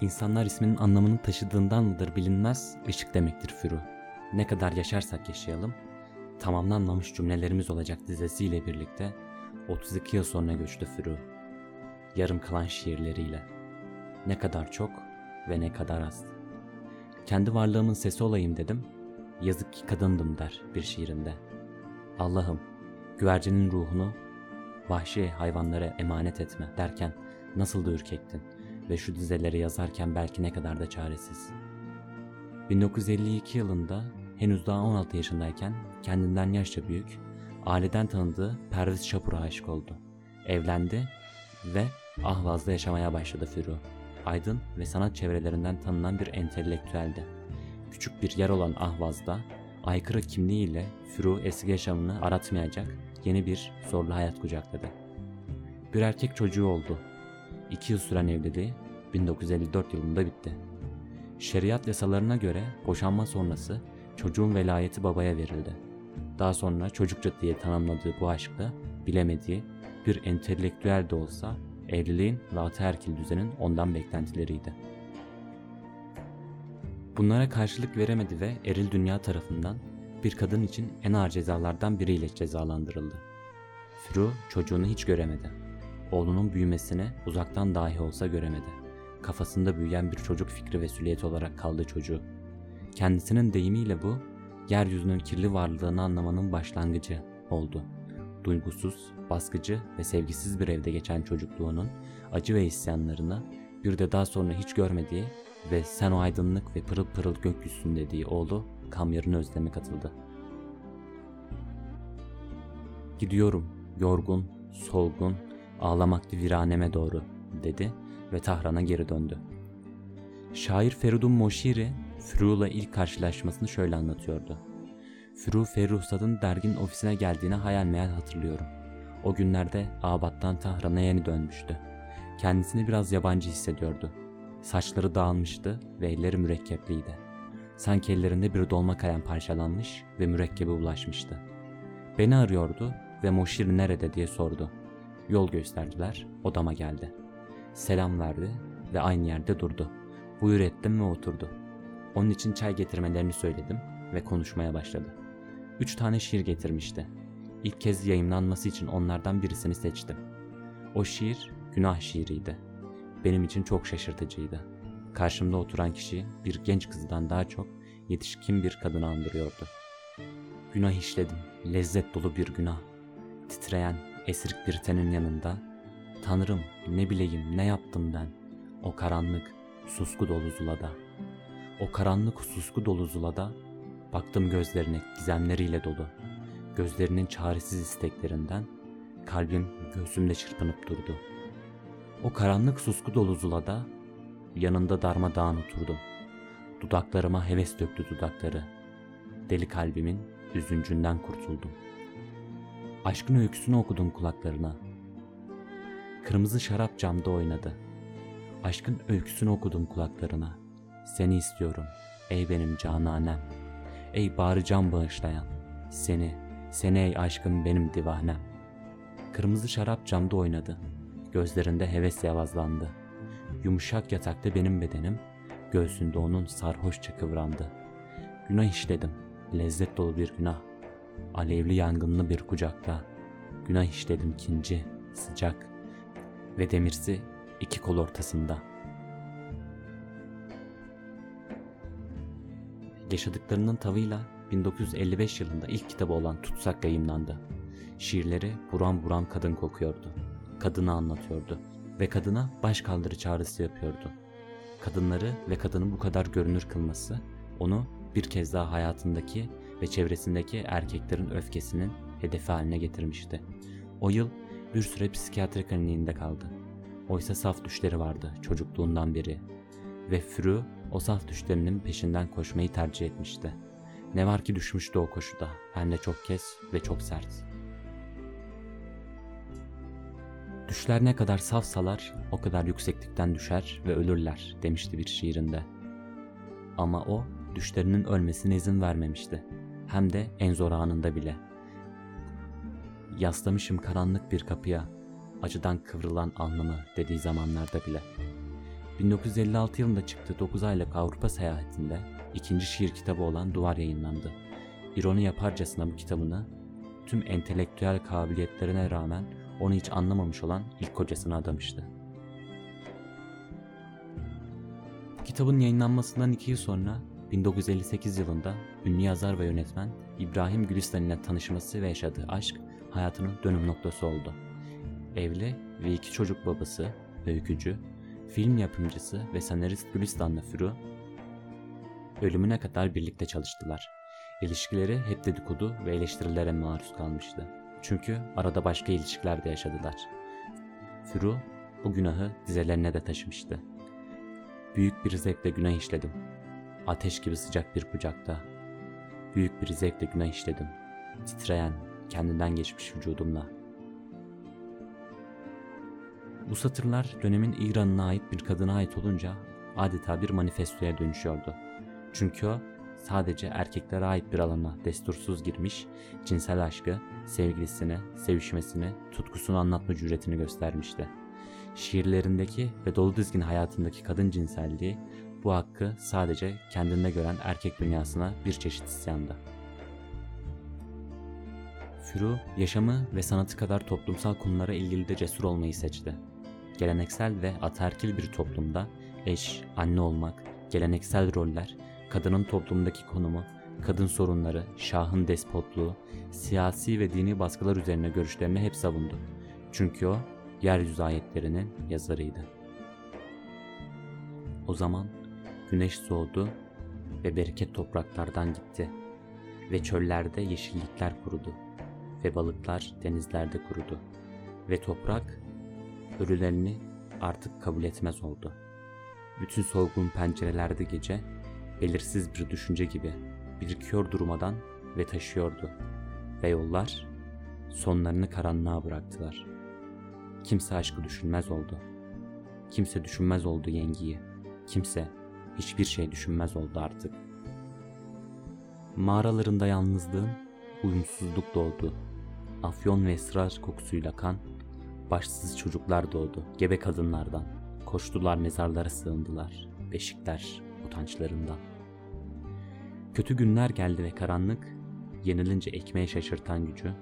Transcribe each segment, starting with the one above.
İnsanlar isminin anlamını taşıdığından mıdır bilinmez, ışık demektir Furu. Ne kadar yaşarsak yaşayalım, tamamlanmamış cümlelerimiz olacak dizesiyle birlikte 32 yıl sonra göçtü Furu. Yarım kalan şiirleriyle. Ne kadar çok ve ne kadar az. Kendi varlığımın sesi olayım dedim, yazık ki kadındım der bir şiirinde. Allah'ım, güvercinin ruhunu vahşi hayvanlara emanet etme derken nasıl da ürkektin ve şu dizeleri yazarken belki ne kadar da çaresiz. 1952 yılında henüz daha 16 yaşındayken kendinden yaşça büyük, aileden tanıdığı Perviz Şapur'a aşık oldu. Evlendi ve Ahvaz'da yaşamaya başladı Firu. Aydın ve sanat çevrelerinden tanınan bir entelektüeldi. Küçük bir yer olan Ahvaz'da aykırı kimliğiyle Firu eski yaşamını aratmayacak yeni bir zorlu hayat kucakladı. Bir erkek çocuğu oldu. İki yıl süren evliliği 1954 yılında bitti. Şeriat yasalarına göre boşanma sonrası çocuğun velayeti babaya verildi. Daha sonra çocukça diye tanımladığı bu aşkla bilemediği bir entelektüel de olsa evliliğin ve ataerkil düzenin ondan beklentileriydi. Bunlara karşılık veremedi ve eril dünya tarafından bir kadın için en ağır cezalardan biriyle cezalandırıldı. Fru çocuğunu hiç göremedi. Oğlunun büyümesini uzaktan dahi olsa göremedi. Kafasında büyüyen bir çocuk fikri ve süliyeti olarak kaldı çocuğu. Kendisinin deyimiyle bu, yeryüzünün kirli varlığını anlamanın başlangıcı oldu. Duygusuz, baskıcı ve sevgisiz bir evde geçen çocukluğunun acı ve isyanlarını bir de daha sonra hiç görmediği ve sen o aydınlık ve pırıl pırıl gökyüzün dediği oğlu Kamyar'ın özlemi katıldı. Gidiyorum, yorgun, solgun, ağlamaklı viraneme doğru, dedi ve Tahran'a geri döndü. Şair Feridun Moşiri, Furu'la ilk karşılaşmasını şöyle anlatıyordu. Furu Ferruhsad'ın dergin ofisine geldiğini hayal meyal hatırlıyorum. O günlerde Abat'tan Tahran'a yeni dönmüştü. Kendisini biraz yabancı hissediyordu. Saçları dağılmıştı ve elleri mürekkepliydi. Sanki ellerinde bir dolma kalem parçalanmış ve mürekkebe ulaşmıştı. Beni arıyordu ve Moşir nerede diye sordu. Yol gösterdiler, odama geldi. Selam verdi ve aynı yerde durdu. Buyur ettim ve oturdu. Onun için çay getirmelerini söyledim ve konuşmaya başladı. Üç tane şiir getirmişti. İlk kez yayınlanması için onlardan birisini seçtim. O şiir günah şiiriydi. Benim için çok şaşırtıcıydı. Karşımda oturan kişi bir genç kızdan daha çok yetişkin bir kadını andırıyordu. Günah işledim, lezzet dolu bir günah. Titreyen, esrik bir tenin yanında, Tanrım ne bileyim ne yaptım ben, o karanlık, susku dolu zulada. O karanlık susku dolu zulada, baktım gözlerine gizemleriyle dolu. Gözlerinin çaresiz isteklerinden, kalbim göğsümde çırpınıp durdu. O karanlık susku dolu zulada, yanında darmadağın oturdum. Dudaklarıma heves döktü dudakları. Deli kalbimin üzüncünden kurtuldum. Aşkın öyküsünü okudum kulaklarına. Kırmızı şarap camda oynadı. Aşkın öyküsünü okudum kulaklarına. Seni istiyorum ey benim cananem. Ey bağrı can bağışlayan. Seni, seni ey aşkım benim divanem. Kırmızı şarap camda oynadı. Gözlerinde heves yavazlandı. Yumuşak yatakta benim bedenim, göğsünde onun sarhoşça kıvrandı. Günah işledim, lezzet dolu bir günah. Alevli yangınlı bir kucakta. Günah işledim kinci, sıcak ve demirsi iki kol ortasında. Yaşadıklarının tavıyla 1955 yılında ilk kitabı olan Tutsak yayımlandı. Şiirleri buram buram kadın kokuyordu. Kadını anlatıyordu ve kadına baş kaldırı çağrısı yapıyordu. Kadınları ve kadını bu kadar görünür kılması onu bir kez daha hayatındaki ve çevresindeki erkeklerin öfkesinin hedefi haline getirmişti. O yıl bir süre psikiyatri kliniğinde kaldı. Oysa saf düşleri vardı çocukluğundan beri ve Fru o saf düşlerinin peşinden koşmayı tercih etmişti. Ne var ki düşmüştü o koşuda hem de çok kez ve çok sert. Düşler ne kadar safsalar o kadar yükseklikten düşer ve ölürler demişti bir şiirinde. Ama o düşlerinin ölmesine izin vermemişti. Hem de en zor anında bile. Yaslamışım karanlık bir kapıya, acıdan kıvrılan alnımı dediği zamanlarda bile. 1956 yılında çıktığı 9 aylık Avrupa seyahatinde ikinci şiir kitabı olan Duvar yayınlandı. İroni yaparcasına bu kitabını tüm entelektüel kabiliyetlerine rağmen onu hiç anlamamış olan ilk kocasına adamıştı. Kitabın yayınlanmasından iki yıl sonra 1958 yılında ünlü yazar ve yönetmen İbrahim Gülistan ile tanışması ve yaşadığı aşk hayatının dönüm noktası oldu. Evli ve iki çocuk babası, öykücü, film yapımcısı ve senarist Gülistan'la Furu ölümüne kadar birlikte çalıştılar. İlişkileri hep dedikodu ve eleştirilere maruz kalmıştı. Çünkü arada başka ilişkiler de yaşadılar. Furu bu günahı dizelerine de taşımıştı. Büyük bir zevkle günah işledim. Ateş gibi sıcak bir kucakta. Büyük bir zevkle günah işledim. Titreyen, kendinden geçmiş vücudumla. Bu satırlar dönemin İran'ına ait bir kadına ait olunca adeta bir manifestoya dönüşüyordu. Çünkü o sadece erkeklere ait bir alana destursuz girmiş, cinsel aşkı, sevgilisine, sevişmesini, tutkusunu anlatma cüretini göstermişti. Şiirlerindeki ve dolu dizgin hayatındaki kadın cinselliği bu hakkı sadece kendinde gören erkek dünyasına bir çeşit isyandı. Furu, yaşamı ve sanatı kadar toplumsal konulara ilgili de cesur olmayı seçti. Geleneksel ve ataerkil bir toplumda eş, anne olmak, geleneksel roller, kadının toplumdaki konumu, kadın sorunları, şahın despotluğu, siyasi ve dini baskılar üzerine görüşlerini hep savundu. Çünkü o, yeryüzü ayetlerinin yazarıydı. O zaman güneş soğudu ve bereket topraklardan gitti ve çöllerde yeşillikler kurudu ve balıklar denizlerde kurudu ve toprak ölülerini artık kabul etmez oldu. Bütün solgun pencerelerde gece belirsiz bir düşünce gibi birikiyor durmadan ve taşıyordu ve yollar sonlarını karanlığa bıraktılar. Kimse aşkı düşünmez oldu. Kimse düşünmez oldu yengiyi. Kimse hiçbir şey düşünmez oldu artık. Mağaralarında yalnızlığın uyumsuzluk doğdu. Afyon ve ısrar kokusuyla kan, başsız çocuklar doğdu gebe kadınlardan. Koştular mezarlara sığındılar, beşikler utançlarından. Kötü günler geldi ve karanlık, yenilince ekmeğe şaşırtan gücü,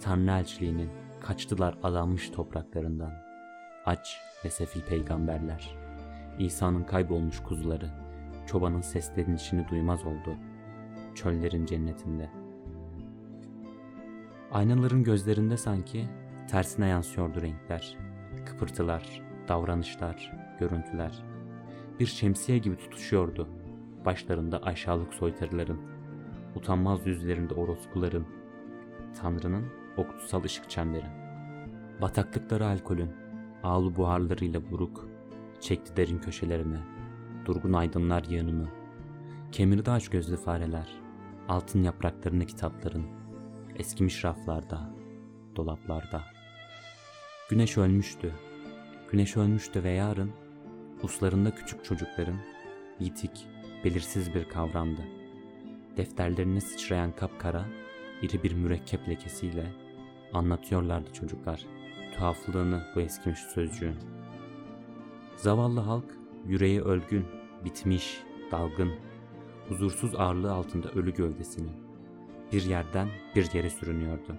Tanrı elçiliğinin kaçtılar adanmış topraklarından. Aç ve sefil peygamberler. İsa'nın kaybolmuş kuzuları, çobanın seslerinin içini duymaz oldu. Çöllerin cennetinde. Aynaların gözlerinde sanki tersine yansıyordu renkler. Kıpırtılar, davranışlar, görüntüler. Bir şemsiye gibi tutuşuyordu. Başlarında aşağılık soytarıların, utanmaz yüzlerinde orospuların, Tanrı'nın o kutsal ışık çemberi. Bataklıkları alkolün, ağlı buharlarıyla buruk, çekti derin köşelerine, durgun aydınlar yanını. Kemirdi aç gözlü fareler, altın yapraklarını kitapların, eskimiş raflarda, dolaplarda. Güneş ölmüştü, güneş ölmüştü ve yarın, uslarında küçük çocukların, yitik, belirsiz bir kavramdı. Defterlerine sıçrayan kapkara, iri bir mürekkep lekesiyle anlatıyorlardı çocuklar tuhaflığını bu eskimiş sözcüğün. Zavallı halk yüreği ölgün, bitmiş, dalgın, huzursuz ağırlığı altında ölü gövdesini bir yerden bir yere sürünüyordu.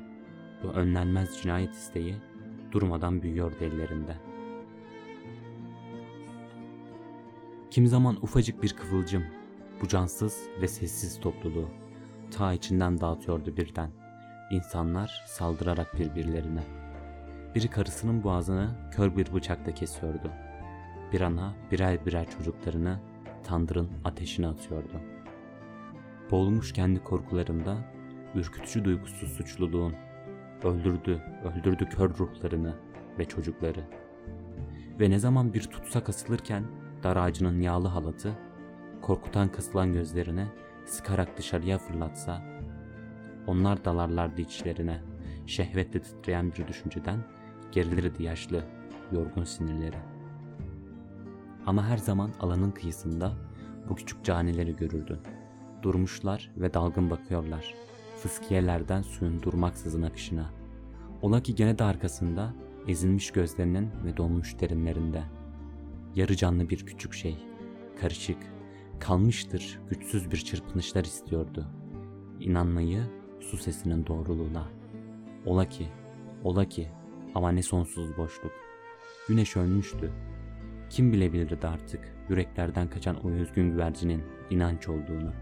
Bu önlenmez cinayet isteği durmadan büyüyordu ellerinde. Kim zaman ufacık bir kıvılcım, bu cansız ve sessiz topluluğu ta içinden dağıtıyordu birden. İnsanlar saldırarak birbirlerine. Biri karısının boğazını kör bir bıçakla kesiyordu. Bir ana birer birer çocuklarını tandırın ateşine atıyordu. Boğulmuş kendi korkularında ürkütücü duygusu suçluluğun öldürdü, öldürdü kör ruhlarını ve çocukları. Ve ne zaman bir tutsak asılırken dar ağacının yağlı halatı korkutan kısılan gözlerini sıkarak dışarıya fırlatsa onlar dalarlardı içlerine şehvetle titreyen bir düşünceden gerilirdi yaşlı, yorgun sinirleri. Ama her zaman alanın kıyısında bu küçük canileri görürdün. Durmuşlar ve dalgın bakıyorlar. Fıskiyelerden suyun durmaksızın akışına. Ola ki gene de arkasında ezilmiş gözlerinin ve donmuş derinlerinde. yarı canlı bir küçük şey. Karışık, kalmıştır güçsüz bir çırpınışlar istiyordu. İnanmayı su sesinin doğruluğuna. Ola ki, ola ki ama ne sonsuz boşluk. Güneş ölmüştü. Kim bilebilirdi artık yüreklerden kaçan o özgün güvercinin inanç olduğunu.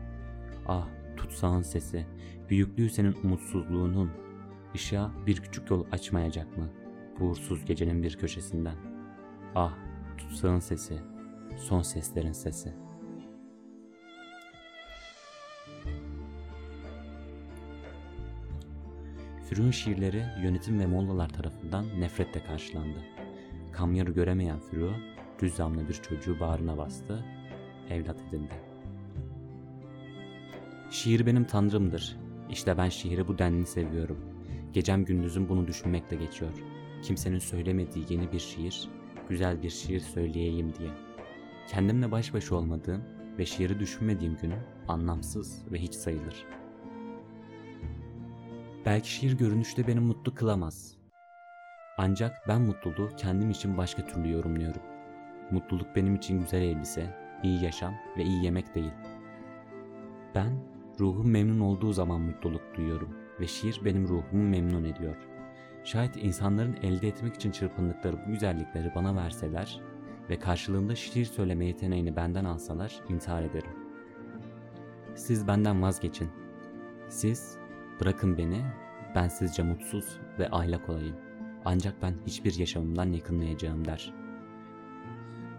Ah tutsağın sesi, büyüklüğü senin umutsuzluğunun, ışığa bir küçük yol açmayacak mı? Bu uğursuz gecenin bir köşesinden. Ah tutsağın sesi, son seslerin sesi. Fürün şiirleri yönetim ve mollalar tarafından nefretle karşılandı. Kamyarı göremeyen Fürü, rüzzamlı bir çocuğu bağrına bastı, evlat edindi. Şiir benim tanrımdır. İşte ben şiiri bu denli seviyorum. Gecem gündüzüm bunu düşünmekle geçiyor. Kimsenin söylemediği yeni bir şiir, güzel bir şiir söyleyeyim diye. Kendimle baş başa olmadığım ve şiiri düşünmediğim günüm anlamsız ve hiç sayılır. Belki şiir görünüşte beni mutlu kılamaz. Ancak ben mutluluğu kendim için başka türlü yorumluyorum. Mutluluk benim için güzel elbise, iyi yaşam ve iyi yemek değil. Ben ruhum memnun olduğu zaman mutluluk duyuyorum ve şiir benim ruhumu memnun ediyor. Şayet insanların elde etmek için çırpındıkları bu güzellikleri bana verseler ve karşılığında şiir söyleme yeteneğini benden alsalar intihar ederim. Siz benden vazgeçin. Siz bırakın beni, ben sizce mutsuz ve ahlak olayım. Ancak ben hiçbir yaşamımdan yakınmayacağım der.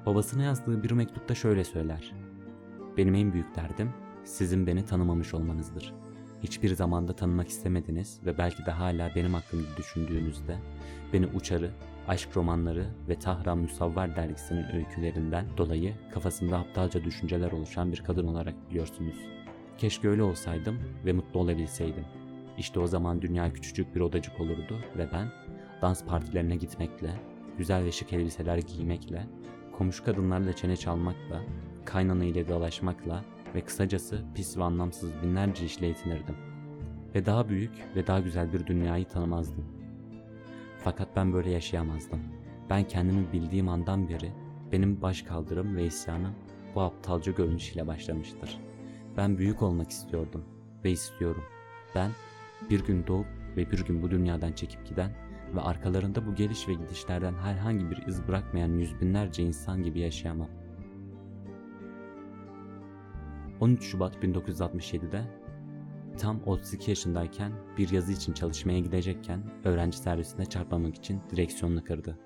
Babasına yazdığı bir mektupta şöyle söyler. Benim en büyük derdim sizin beni tanımamış olmanızdır. Hiçbir zamanda tanımak istemediniz ve belki de hala benim hakkımda düşündüğünüzde beni uçarı, aşk romanları ve Tahran Musavvar dergisinin öykülerinden dolayı kafasında aptalca düşünceler oluşan bir kadın olarak biliyorsunuz. Keşke öyle olsaydım ve mutlu olabilseydim. İşte o zaman dünya küçücük bir odacık olurdu ve ben dans partilerine gitmekle, güzel ve şık elbiseler giymekle, komşu kadınlarla çene çalmakla, kaynana ile dalaşmakla ve kısacası pis ve anlamsız binlerce işle yetinirdim. Ve daha büyük ve daha güzel bir dünyayı tanımazdım. Fakat ben böyle yaşayamazdım. Ben kendimi bildiğim andan beri benim baş kaldırım ve isyanım bu aptalca görünüş ile başlamıştır. Ben büyük olmak istiyordum ve istiyorum. Ben bir gün doğup ve bir gün bu dünyadan çekip giden ve arkalarında bu geliş ve gidişlerden herhangi bir iz bırakmayan yüz binlerce insan gibi yaşayamam. 13 Şubat 1967'de tam 32 yaşındayken bir yazı için çalışmaya gidecekken öğrenci servisine çarpmamak için direksiyonunu kırdı.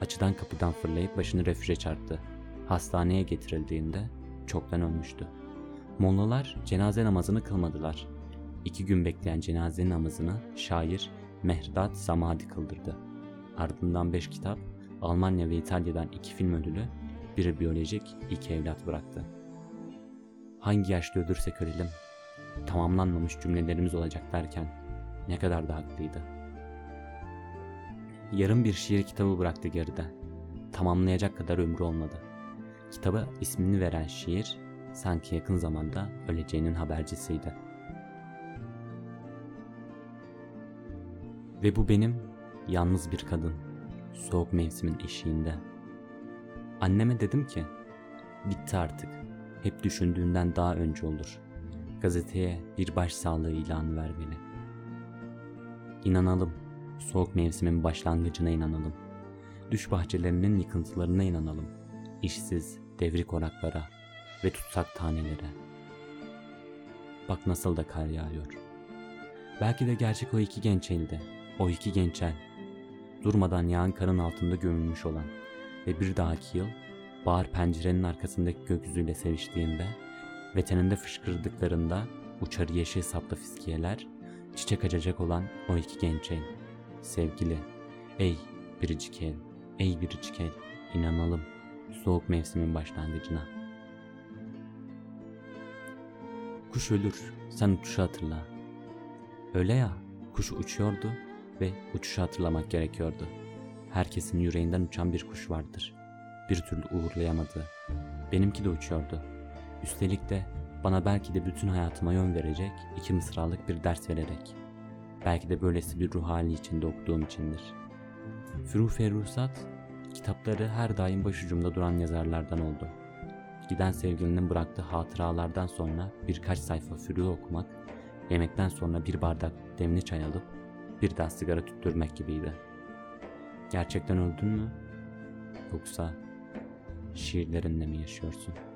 Açıdan kapıdan fırlayıp başını refüje çarptı. Hastaneye getirildiğinde çoktan ölmüştü. Mollalar cenaze namazını kılmadılar. İki gün bekleyen cenaze namazını şair Mehrdad Samadi kıldırdı. Ardından beş kitap, Almanya ve İtalya'dan iki film ödülü, biri biyolojik, iki evlat bıraktı. Hangi yaşta ölürsek ölelim, tamamlanmamış cümlelerimiz olacak derken ne kadar da haklıydı. Yarım bir şiir kitabı bıraktı geride. Tamamlayacak kadar ömrü olmadı. Kitaba ismini veren şiir sanki yakın zamanda öleceğinin habercisiydi. Ve bu benim yalnız bir kadın, soğuk mevsimin eşiğinde. Anneme dedim ki, bitti artık, hep düşündüğünden daha önce olur. Gazeteye bir başsağlığı ilanı ver beni. İnanalım, soğuk mevsimin başlangıcına inanalım. Düş bahçelerinin yıkıntılarına inanalım. İşsiz, devrik oraklara ve tutsak tanelere. Bak nasıl da kar yağıyor. Belki de gerçek o iki genç elde, o iki genç el. Durmadan yağan karın altında gömülmüş olan ve bir dahaki yıl bahar pencerenin arkasındaki gökyüzüyle seviştiğinde ve teninde fışkırdıklarında uçar yeşil saplı fiskiyeler, çiçek açacak olan o iki genç el. Sevgili, ey biricik el, ey biricik el, inanalım soğuk mevsimin başlangıcına. Kuş ölür, sen uçuşu hatırla. Öyle ya, kuş uçuyordu ve uçuşu hatırlamak gerekiyordu. Herkesin yüreğinden uçan bir kuş vardır. Bir türlü uğurlayamadı. Benimki de uçuyordu. Üstelik de bana belki de bütün hayatıma yön verecek iki mısralık bir ders vererek. Belki de böylesi bir ruh hali içinde okuduğum içindir. Füruh Ferruhsat, kitapları her daim başucumda duran yazarlardan oldu. Giden sevgilinin bıraktığı hatıralardan sonra birkaç sayfa Füruh okumak, yemekten sonra bir bardak demli çay alıp birden sigara tüttürmek gibiydi. Gerçekten öldün mü? Yoksa şiirlerinle mi yaşıyorsun?''